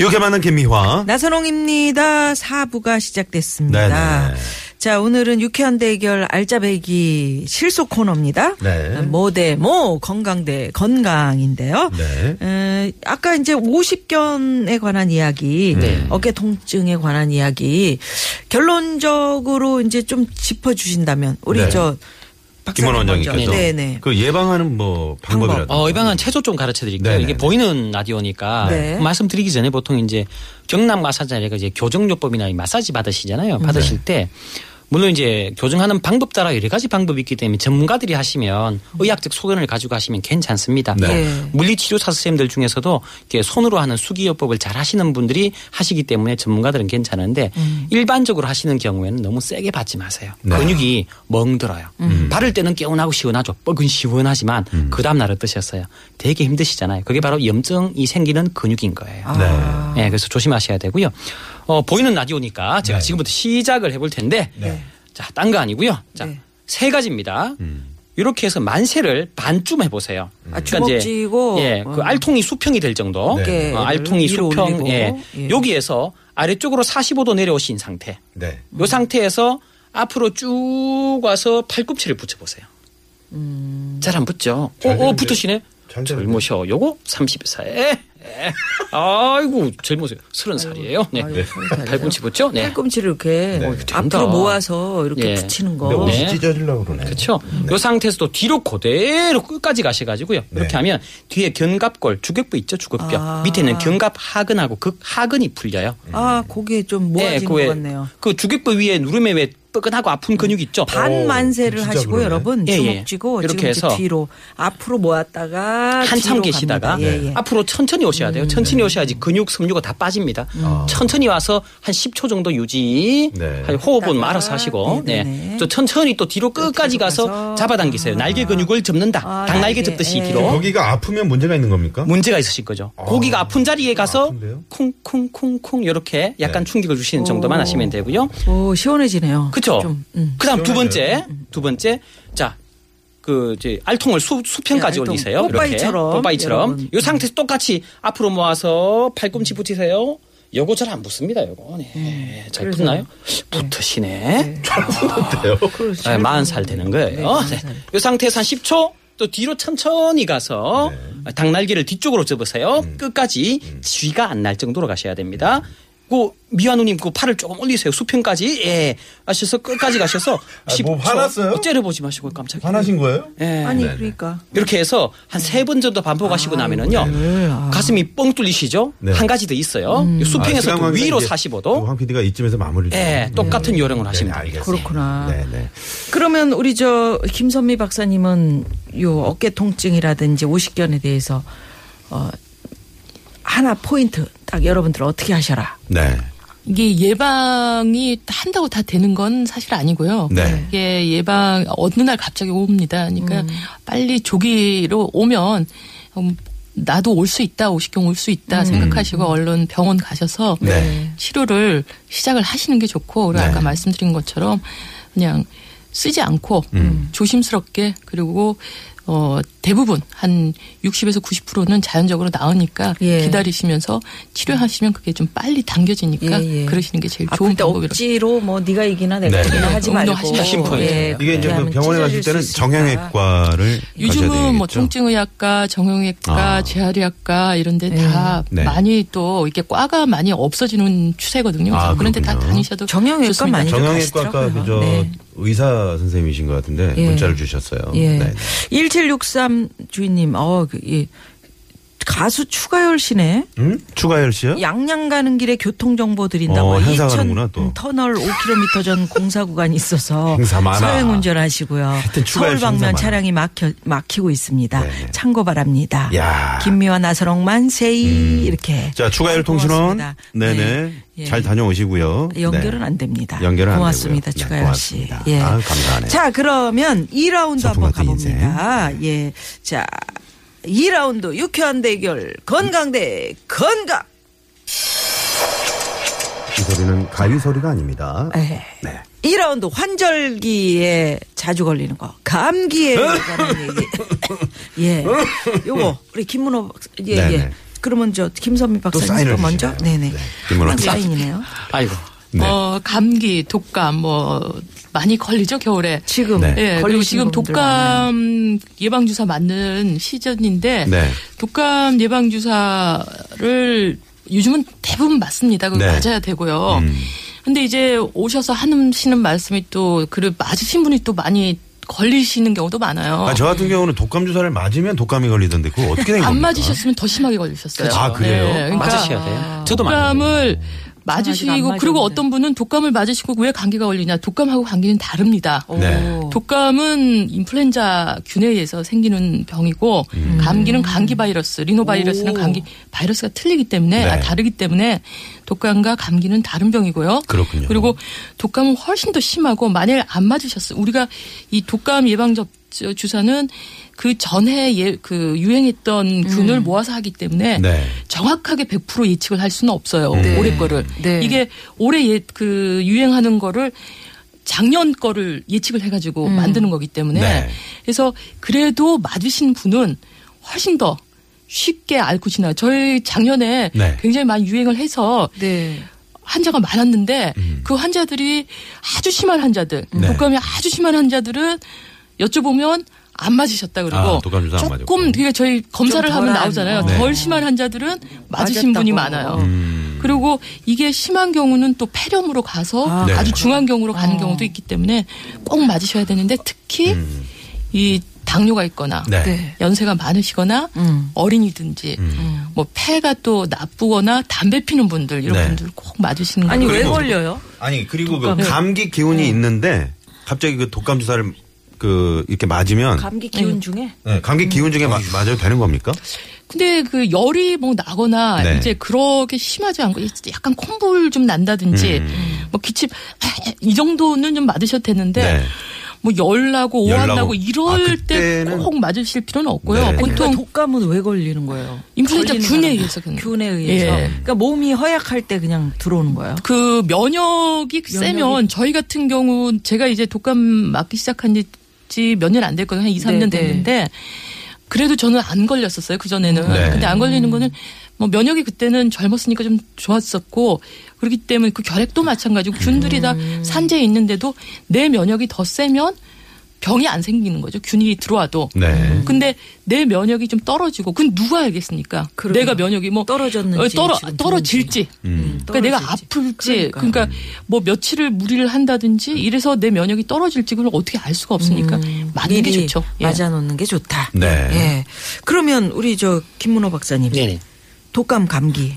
이렇게 만난 김미화. 나선홍입니다. 사부가 시작됐습니다. 네네. 자, 오늘은 유쾌한 대결 알짜배기 실속 코너입니다. 네. 모대모 건강 대 건강인데요. 네. 에, 아까 이제 50견에 관한 이야기, 네. 어깨 통증에 관한 이야기 결론적으로 이제 좀 짚어 주신다면 우리 네. 저 김원 박사님 먼저. 원장님께서 네네. 그 예방하는 뭐 방법이라든가. 어, 예방한 최소 좀 가르쳐 드릴게요. 네네. 이게 보이는 라디오니까 네. 말씀드리기 전에 보통 이제 경남 마사지가 이제 교정요법이나 이 마사지 받으시잖아요. 받으실 네. 때 물론 이제 교정하는 방법 따라 여러 가지 방법이 있기 때문에 전문가들이 하시면 의학적 소견을 가지고 하시면 괜찮습니다. 네. 예. 물리치료사 선생님들 중에서도 이렇게 손으로 하는 수기요법을 잘 하시는 분들이 하시기 때문에 전문가들은 괜찮은데 일반적으로 하시는 경우에는 너무 세게 받지 마세요. 네. 근육이 멍들어요. 바를 때는 개운하고 시원하죠. 뻑은 시원하지만 그 다음 날 어떠셨어요? 되게 힘드시잖아요. 그게 바로 염증이 생기는 근육인 거예요. 네. 네, 그래서 조심하셔야 되고요. 어, 보이는 라디오니까 제가 네. 지금부터 시작을 해볼 텐데, 자, 딴 거 아니고요. 자, 네. 세 가지입니다. 음. 이렇게 해서 만세를 반쯤 해보세요. 아, 주먹 쥐고, 예, 그 어. 알통이 수평이 될 정도. 네. 어, 알통이 수평. 예. 예. 여기에서 아래쪽으로 45도 내려오신 상태. 네. 요 상태에서 앞으로 쭉 와서 팔꿈치를 붙여보세요. 잘안 붙죠? 잘 어, 어, 되는데. 붙으시네? 젊으셔. 요거 30세. 예. 아이고, 젊으세요. 서른 살이에요. 네. 서른 살이요? 팔꿈치 붙죠? 네. 팔꿈치를 이렇게 네. 된다. 앞으로 모아서 이렇게 예. 붙이는 거. 근데 옷이 네. 찢어지려고 그러네. 그렇죠. 요 상태에서도 뒤로 그대로 끝까지 가셔가지고요. 네. 이렇게 하면 뒤에 견갑골, 주격부 있죠, 주격뼈. 아. 밑에는 견갑 하근하고 극 하근이 풀려요. 아, 거기에 좀그 왜- 것 같네요. 그 주격부 위에 누르면 왜 뻐근하고 아픈 근육 있죠. 반만세를 하시고 그러네. 여러분 예, 주먹 예. 쥐고 이렇게 해서 뒤로 앞으로 모았다가 한참 뒤로 계시다가. 예, 예. 앞으로 천천히 오셔야 돼요. 천천히 오셔야지 근육 섬유가 다 빠집니다. 천천히 와서 한 10초 정도 유지. 네. 한 호흡은 말아서 하시고. 네, 네. 네, 네. 또 천천히 또 뒤로 끝까지 가서 가서. 잡아당기세요. 날개 근육을 접는다. 아, 닭날개 날개. 접듯이 예. 뒤로. 거기가 아프면 문제가 있는 겁니까? 문제가 있으실 거죠. 고기가 아픈 자리에 가서 아픈데요? 쿵쿵쿵쿵 이렇게 약간 네. 충격을 주시는 정도만 오. 하시면 되고요. 오, 시원해지네요. 그렇죠. 좀, 음. 그 다음 두 시원하네요. 번째, 두 번째, 자. 그 이제 알통을 수, 수평까지 네, 알통. 올리세요. 뽀빠이처럼, 이렇게 뽀빠이처럼. 이 상태에서 똑같이 앞으로 모아서 팔꿈치 붙이세요. 요거 잘 안 붙습니다. 요거. 네. 잘 그래서. 붙나요? 붙으시네. 어때요? 그렇죠. 네, 40살 되는 거예요. 네, 네. 이 상태에서 한 10초 또 뒤로 천천히 가서 네. 닭날개를 뒤쪽으로 접으세요. 음. 끝까지 쥐가 안 날 정도로 가셔야 됩니다. 그 미아누님 그 팔을 조금 올리세요. 수평까지 예 하셔서 끝까지 가셔서 아, 뭐 화났어요? 째려보지 마시고 깜짝이야. 화나신 거예요? 예. 아니, 네네. 그러니까. 이렇게 해서 한 세 번 정도 반복하시고 나면은요 네. 아. 가슴이 뻥 뚫리시죠? 네. 한 가지 더 있어요. 음. 수평에서 아, 또 위로 관계상 이제 45도. 황 PD가 이쯤에서 마무리를. 예, 좀- 똑같은 요령을 하시면 네, 됩니다. 알겠습니다. 그렇구나. 네, 네. 그러면 우리 저 김선미 박사님은 요 어깨 통증이라든지 오십견에 대해서 어 하나 포인트 딱 여러분들 어떻게 하셔라. 네. 이게 예방이 한다고 다 되는 건 사실 아니고요. 네. 이게 예방 어느 날 갑자기 옵니다. 그러니까 빨리 조기로 오면 음, 나도 올 수 있다, 오십경 올 수 있다 생각하시고 얼른 병원 가셔서 네. 치료를 시작을 하시는 게 좋고 그리고 네. 아까 말씀드린 것처럼 그냥 쓰지 않고 음. 조심스럽게 그리고 어 대부분 한 60에서 90%는 자연적으로 나으니까 예. 기다리시면서 치료하시면 그게 좀 빨리 당겨지니까 예, 예. 그러시는 게 제일 좋은 아플 때 방법이라고. 억지로 뭐 네가 이기나 내가 네. 이기나 네. 하지 말고 운동하시면 핵심 포인트예요. 이게 이제 그 병원에 가실 찢어질 때는. 정형외과를 요즘은 뭐? 통증의학과, 정형외과, 아. 재활의학과 이런 데 다 네. 많이 또 이렇게 과가 많이 없어지는 추세거든요. 아, 그런데 다. 다니셔도 정형외과 좋습니다. 많이 정형외과가. 그저 네. 의사 선생님이신 것 같은데 예. 문자를 주셨어요. 예. 네. 1763 주인님, 어, 그, 예. 가수 추가열 씨네. 응? 추가열 씨요? 양양 가는 길에 교통 정보 드린다고 어, 행사 2000 가는구나, 또. 터널 5km 전 공사 구간이 있어서 행사 많아. 서행 운전하시고요. 하여튼 추가열 서울 씨 행사 방면 많아. 차량이 막혀 막히고 있습니다. 네. 참고 바랍니다. 야. 김미화 나서롱 만세이 이렇게. 자, 추가열 통신원. 고맙습니다. 네네. 네. 예. 잘 다녀오시고요. 연결은 네. 안 됩니다. 연결은 안 고맙습니다, 되고요. 네, 추가열 씨. 고맙습니다. 예. 아유, 감사하네요. 자, 그러면 2라운드 한번 소풍 같은 가봅니다. 예. 자, 2라운드 유쾌한 대결 건강 대 건강. 이 소리는 가위 소리가 아닙니다. 예. 네. 2라운드 환절기에 자주 걸리는 거. 감기에 관한 얘기. 예. 요거 우리 김문호 박사 예, 네네. 예. 그러면 저 김선미 박사님 사인을 먼저? 네네. 네. 김문호 박사. 사인이네요. 아이고. 네. 어, 감기, 독감 뭐 많이 걸리죠 겨울에. 지금 네. 예, 그리고 지금. 독감 예방 주사 맞는 시즌인데 네. 독감 예방 주사를 요즘은 대부분 맞습니다. 그거 네. 맞아야 되고요. 음. 근데 이제 오셔서 하시는 말씀이 또 그래 맞으신 분이 또 많이 걸리시는 경우도 많아요. 아, 저 같은 경우는 독감 주사를 맞으면 독감이 걸리던데 그거 어떻게 된 겁니까? 안 맞으셨으면 더 심하게 걸리셨어요. 아, 그래요? 그러니까 맞으셔야 돼요. 저도 독감을 아직 맞으시고 안 그리고. 어떤 분은 독감을 맞으시고 왜 감기가 걸리냐? 독감하고 감기는 다릅니다. 네. 독감은 인플루엔자 균에 의해서 생기는 병이고 음. 감기는 감기 바이러스, 리노바이러스는 오. 감기 바이러스가 틀리기 때문에 네. 아, 다르기 때문에 독감과 감기는 다른 병이고요. 그렇군요. 그리고 독감은 훨씬 더 심하고 만일 안 맞으셨어요. 우리가 이 독감 예방 접 주사는 그 전에 예, 그 유행했던 균을 모아서 하기 때문에 음. 네. 정확하게 100% 예측을 할 수는 없어요. 네. 올해 거를. 네. 이게 올해 예, 그 유행하는 거를 작년 거를 예측을 해가지고 만드는 거기 때문에 네. 그래서 그래도 맞으신 분은 훨씬 더 쉽게 앓고 지나요. 저희 작년에 네. 굉장히 많이 유행을 해서 네. 환자가 많았는데 음. 그 환자들이 아주 심한 환자들, 네. 독감이 아주 심한 환자들은 여쭤보면 안 맞으셨다 그러고 아. 조금 그게 저희 검사를 좀 하면 나오잖아요. 네. 덜 심한 환자들은 맞으신 맞았다고. 분이 많아요. 음. 그리고 이게 심한 경우는 또 폐렴으로 가서 아. 네. 아주 중한 경우로 가는 어. 경우도 있기 때문에 꼭 맞으셔야 되는데 특히 음. 이 당뇨가 있거나 네. 네. 연세가 많으시거나 음. 어린이든지 음. 뭐 폐가 또 나쁘거나 담배 피는 분들 이런 네. 분들 꼭 맞으시는 아니 거예요. 왜 그리고- 걸려요? 아니 그리고 그 독감. 감기 기운이 있는데 갑자기 그 독감 주사를 그 이렇게 맞으면 감기 기운 중에 네, 감기 기운 중에 마- 맞아도 되는 겁니까? 근데 그 열이 뭐 나거나 네. 이제 그렇게 심하지 않고 약간 콩불 좀 난다든지 음. 뭐 기침 이 정도는 좀 맞으셔도 되는데 네. 뭐 열 나고 열 나고. 오한 나고 이럴 아, 때 그때는- 꼭 맞으실 필요는 없고요. 네. 보통 그러니까 독감은 왜 걸리는 거예요? 인플루엔자 걸리는 균에 사람들. 의해서 그냥. 균에 의해서. 예. 그러니까 몸이 허약할 때 그냥 들어오는 거예요. 그 면역이 세면 저희 같은 경우 제가 이제 독감 맞기 시작한 지 몇 년 안 됐거든요. 한 2, 3년 네, 네. 됐는데 그래도 저는 안 걸렸었어요. 그전에는. 네. 근데 안 걸리는 거는 뭐 면역이 그때는 젊었으니까 좀 좋았었고 그렇기 때문에 그 결핵도 마찬가지고 균들이 다 음. 산재에 있는데도 내 면역이 더 세면 병이 안 생기는 거죠. 균이 들어와도. 네. 근데 내 면역이 좀 떨어지고 그건 누가 알겠습니까? 그러게요. 내가 면역이 뭐 떨어졌는지 어, 떨어 떨어질지. 음. 그러니까 내가 떨어질지. 아플지 그러니까요. 그러니까 뭐 며칠을 무리를 한다든지 이래서 내 면역이 떨어질지 그걸 어떻게 알 수가 없으니까 맞는 게 좋죠. 예. 맞아 놓는 게 좋다. 네. 예. 그러면 우리 저 김문호 박사님. 네네. 독감 감기.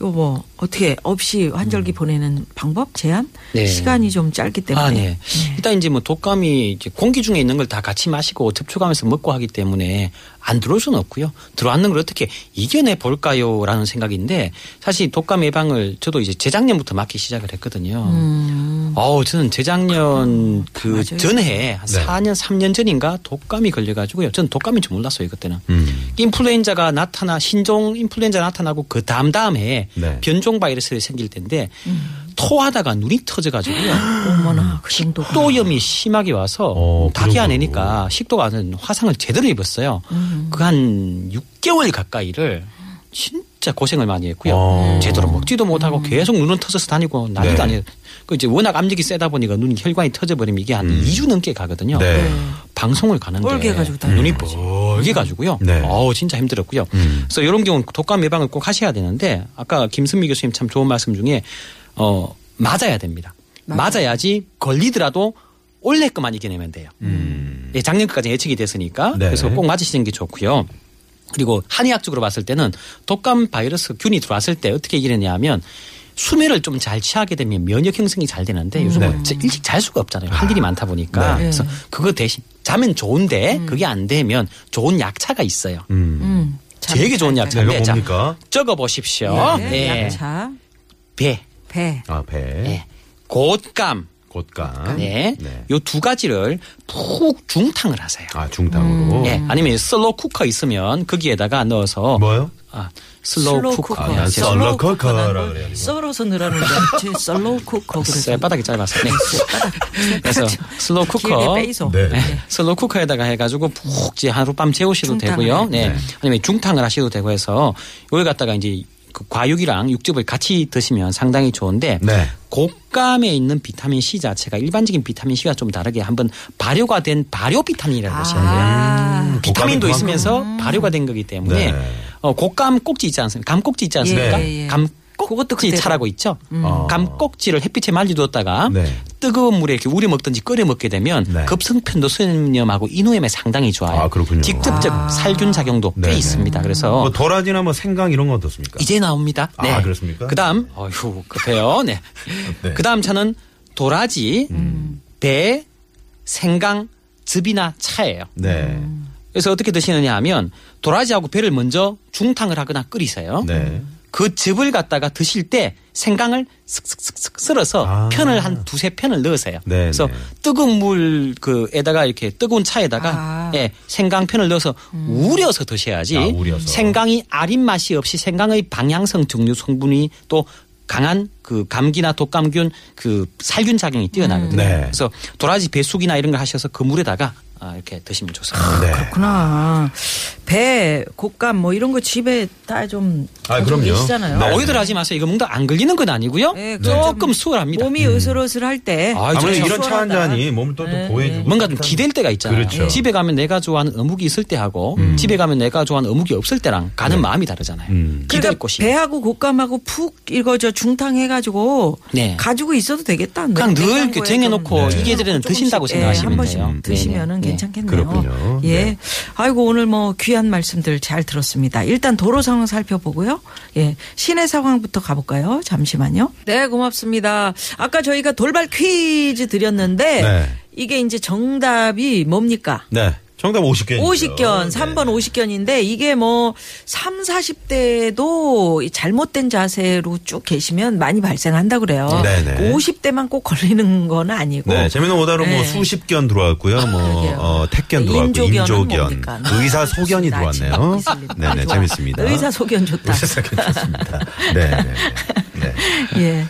요거 뭐 어떻게 없이 환절기 보내는 방법 제한? 네. 시간이 좀 짧기 때문에. 아, 네. 일단 이제 뭐 독감이 이제 공기 중에 있는 걸 다 같이 마시고 접촉하면서 먹고 하기 때문에 안 들어올 수는 없고요. 들어왔는 걸 어떻게 이겨내 볼까요라는 생각인데 사실 독감 예방을 저도 이제 재작년부터 맞기 시작을 했거든요. 음. 어우, 저는 재작년 그. 전해 한 네. 4년, 3년 전인가 독감이 걸려가지고요. 저는 독감인 줄 몰랐어요, 그때는. 음. 인플루엔자가 나타나 신종 인플루엔자 나타나고 그 다음 다음 해에 네. 변종 바이러스가 생길 텐데 음. 토하다가 눈이 터져가지고요. 어머나 그. 식도염이 심하게 와서 어, 닭이 그런 안. 내니까 식도가 안 화상을 제대로 입었어요. 음. 그한 6개월 가까이를 진짜 고생을 많이 했고요. 어. 제대로 먹지도 못하고 계속 눈은 터져서 다니고 난리도 네. 아니에요. 그 이제 워낙 압력이 세다 보니까 눈 혈관이 터져버리면 이게 한 2주 넘게 가거든요. 네. 방송을 가는데 가지고 다 눈이 뻘게 가지고요. 네. 어우 진짜 힘들었고요. 음. 그래서 이런 경우는 독감 예방을 꼭 하셔야 되는데 아까 김선미 교수님 참 좋은 말씀 중에 어 맞아야 됩니다. 맞아 야지 걸리더라도 올해 것만 이겨내면 돼요. 음. 예, 작년까지 예측이 됐으니까 네. 그래서 꼭 맞으시는 게 좋고요. 그리고 한의학적으로 봤을 때는 독감 바이러스 균이 들어왔을 때 어떻게 이기느냐 하면 수면을 좀 잘 취하게 되면 면역 형성이 잘 되는데 요즘 은 네. 일찍 잘 수가 없잖아요. 할 일이 많다 보니까. 네. 그래서 그거 대신 자면 좋은데 그게 안 되면 좋은 약차가 있어요. 음, 참 되게 좋은 잘 약차인데 자, 뭡니까? 적어 보십시오. 네, 네. 약차, 배, 배. 아, 배. 네. 곶감. 곶감. 네. 네. 요 두 가지를 푹 중탕을 하세요. 아, 중탕으로. 예, 아니면 slow cooker 있으면 거기에다가 넣어서 뭐요? 아, slow, cooker. 아, 썰러 쿠커라 그래요. 썰어서 넣으라는 줄 썰로우 쿠커 그래서 쎄바닥이 짧아서. 네. 그래서 slow cooker. 네. 네. slow cooker에다가 해 가지고 푹 이제 하룻밤 재우셔도 중탕을 되고요. 해. 네. 네. 아니면 중탕을 하셔도 되고 해서 요걸 갖다가 이제 그 과육이랑 육즙을 같이 드시면 상당히 좋은데 네. 곶감에 있는 비타민 C 자체가 일반적인 비타민 C가 좀 다르게 한번 발효가 된 발효 비타민이라는 것이 있는데요. 아, 비타민도 곶감이 있으면서 발효가 된 거기 때문에 네. 어, 곶감 꼭지 있지 않습니까? 감 꼭지 있지 않습니까? 예, 예. 그것도 감 꼭지. 차라고 있죠. 어. 감꼭지를 햇빛에 말려두었다가 네. 뜨거운 물에 이렇게 우려 먹든지 끓여 먹게 되면 네. 급성편도 수염염하고 인후염에 상당히 좋아요. 아, 그렇군요. 직접적 아. 살균 작용도 꽤 네네. 있습니다. 그래서 뭐 도라지나 뭐 생강 이런 건 어떻습니까? 이제 나옵니다. 네. 아, 그렇습니까? 그다음 어휴 급해요. 네. 네. 그다음 차는 도라지, 음. 배, 생강, 즙이나 차예요. 네. 그래서 어떻게 드시느냐 하면 도라지하고 배를 먼저 중탕을 하거나 끓이세요. 네. 그 즙을 갖다가 드실 때 생강을 슥슥슥슥 썰어서 아. 편을 한 두세 편을 넣으세요. 네, 그래서 네. 뜨거운 물 그에다가 이렇게 뜨거운 차에다가 아. 예, 생강 편을 넣어서 우려서 드셔야지 아, 우려서. 생강이 아린 맛이 없이 생강의 방향성 증류 성분이 또 강한 그 감기나 독감균 그 살균 작용이 뛰어나거든요. 네. 그래서 도라지 배숙이나 이런 걸 하셔서 그 물에다가 아, 이렇게 드시면 좋습니다. 네. 그렇구나. 배, 곶감 뭐 이런 거 집에 다 좀 아, 그럼요. 네. 아, 오해들 하지 마세요. 이거 먹다 안 걸리는 건 아니고요. 네, 조금 좀 수월합니다. 몸이 으슬으슬 할 때 아, 아무래도 좋죠. 이런 차 한. 잔이 몸을 또, 또 네, 보호해주고. 뭔가 좀 기댈 때가 있잖아요. 그렇죠. 집에 가면 내가 좋아하는 어묵이 있을 때 하고 집에 가면 내가 좋아하는 어묵이 없을 때랑 가는 마음이 다르잖아요. 음. 기댈 그러니까 곳이. 배하고 곶감하고 푹 이거 저 중탕해가지고 네. 가지고 있어도 되겠다. 그냥 늘 냉장고에 이렇게 쟁여놓고 네. 이게들은 조금씩, 드신다고 예, 생각하시면 한 번씩 돼요. 드시면은 네, 네. 괜찮겠네요. 그렇군요. 예. 네. 아이고 오늘 뭐 귀한 말씀들 잘 들었습니다. 일단 도로 상황 살펴보고요. 예. 시내 상황부터 가볼까요? 잠시만요. 네, 고맙습니다. 아까 저희가 돌발 퀴즈 드렸는데 네. 이게 이제 정답이 뭡니까? 네. 정답 50견. 50견, 3번 50견인데 이게 뭐 3, 40대도 잘못된 자세로 쭉 계시면 많이 발생한다 그래요. 네네. 50대만 꼭 걸리는 건 아니고. 네, 재미는 오다로 뭐 네. 수십 견 들어왔고요. 뭐. 어, 택견 네, 들어왔고, 인조견? 의사 소견이 나 들어왔네요. 네네, 좋아. 재밌습니다. 의사 소견 좋다. 의사 소견 좋습니다. 네, 네, 네. 예.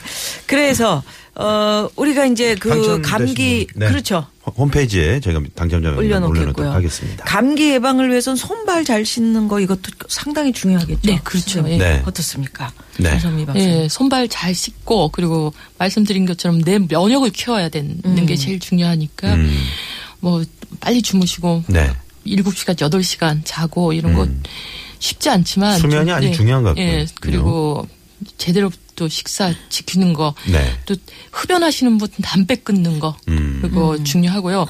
그래서 어 우리가 이제 그 감기 분. 네. 그렇죠. 호- 홈페이지에 저희가 당첨자 올려놓도록. 하겠습니다. 감기 예방을 위해서는 손발 잘 씻는 거 이것도 상당히 중요하겠죠. 네, 그렇죠. 선생님. 네. 어떻습니까? 네. 예, 손발 잘 씻고 그리고 말씀드린 것처럼 내 면역을 키워야 되는 음. 게 제일 중요하니까 음. 뭐 빨리 주무시고 네. 7시간, 8시간 자고 이런 거 음. 쉽지 않지만 수면이 좀, 아주 중요한 것 예, 같거든요. 그리고 제대로 또 식사 지키는 거. 네. 또 흡연하시는 분 담배 끊는 거. 음. 그거 중요하고요.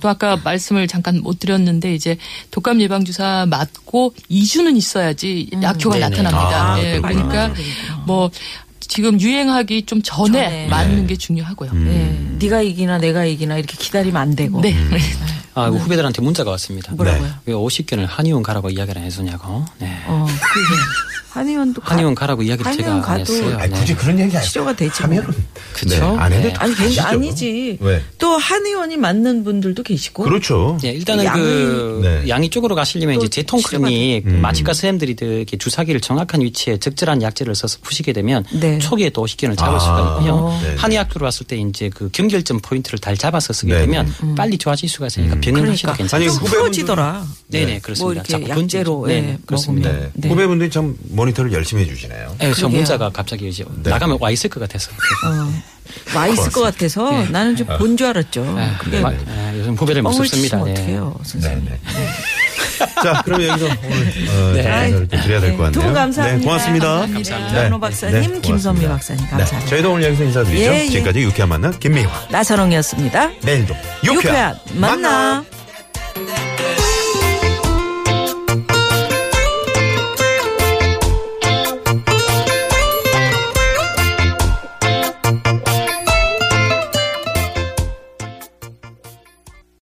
또 아까 말씀을 잠깐 못 드렸는데 이제 독감 예방 주사 맞고 2주는 있어야지 약효가 네네. 나타납니다. 아, 예. 그러니까 뭐 지금 유행하기 좀 전에, 전에. 맞는 네. 게 중요하고요. 음. 예. 네가 이기나 내가 이기나 이렇게 기다리면 안 되고. 네. 아, 이거 후배들한테 문자가 왔습니다. 뭐라고요? 왜 50견을 한의원 가라고 이야기를 안 해주냐고. 네. 어, 그게 한의원도 가- 한의원 가 라고 이야기를 제가 한의원 안 했어요. 아니, 네. 굳이 그런 얘기 안 치료가 되지. 하면 그쵸? 네, 안 해도 네. 아니. 굉장히 아니지. 왜? 또 한의원이 맞는 분들도 계시고. 그렇죠. 네, 일단은 양이- 그 네. 양이 쪽으로 가시려면 또 이제 제통 클리닉 음. 마취과 선생님들이 이렇게 주사기를 정확한 위치에 적절한 약제를 써서 푸시게 되면 네. 초기에 또 50견을 잡을 아. 수가 있고요. 어. 네네. 한의학교로 왔을 때 이제 그 경결점 포인트를 잘 잡아서 쓰게 네네. 되면 빨리 좋아질 수가 있으니까 병행하셔도 그러니까 괜찮아요. 아니, 좀 후배분들- 풀어지더라. 네네 뭐 그렇습니다. 이렇게 자꾸 약제로 번지죠. 예, 네, 그렇습니다. 먹으면. 네. 후배분들이 참 모니터를 열심히 해주시네요. 네, 저 그러게요. 문자가 갑자기 이제 네. 나가면 와 있을 것 같아서. 어, 와 있을 것 같아서 나는 좀 본 줄 알았죠. 네, 그게 마- 네, 요즘 후배를. 치시면 네. 어떡해요, 네, 선생님. 네. 자, 그럼 여기서 오늘 어, 네. 네. 인사를 또 드려야 될 것 같네요. 두분 감사합니다. 네, 고맙습니다. 감사합니다. 연호 박사님, 네, 김선미. 박사님 네, 감사합니다. 저희도 오늘 여기서 인사드리죠. 예, 예. 지금까지 유쾌한 만남 김미화. 나선홍이었습니다. 내일도 유쾌한, 유쾌한 만남.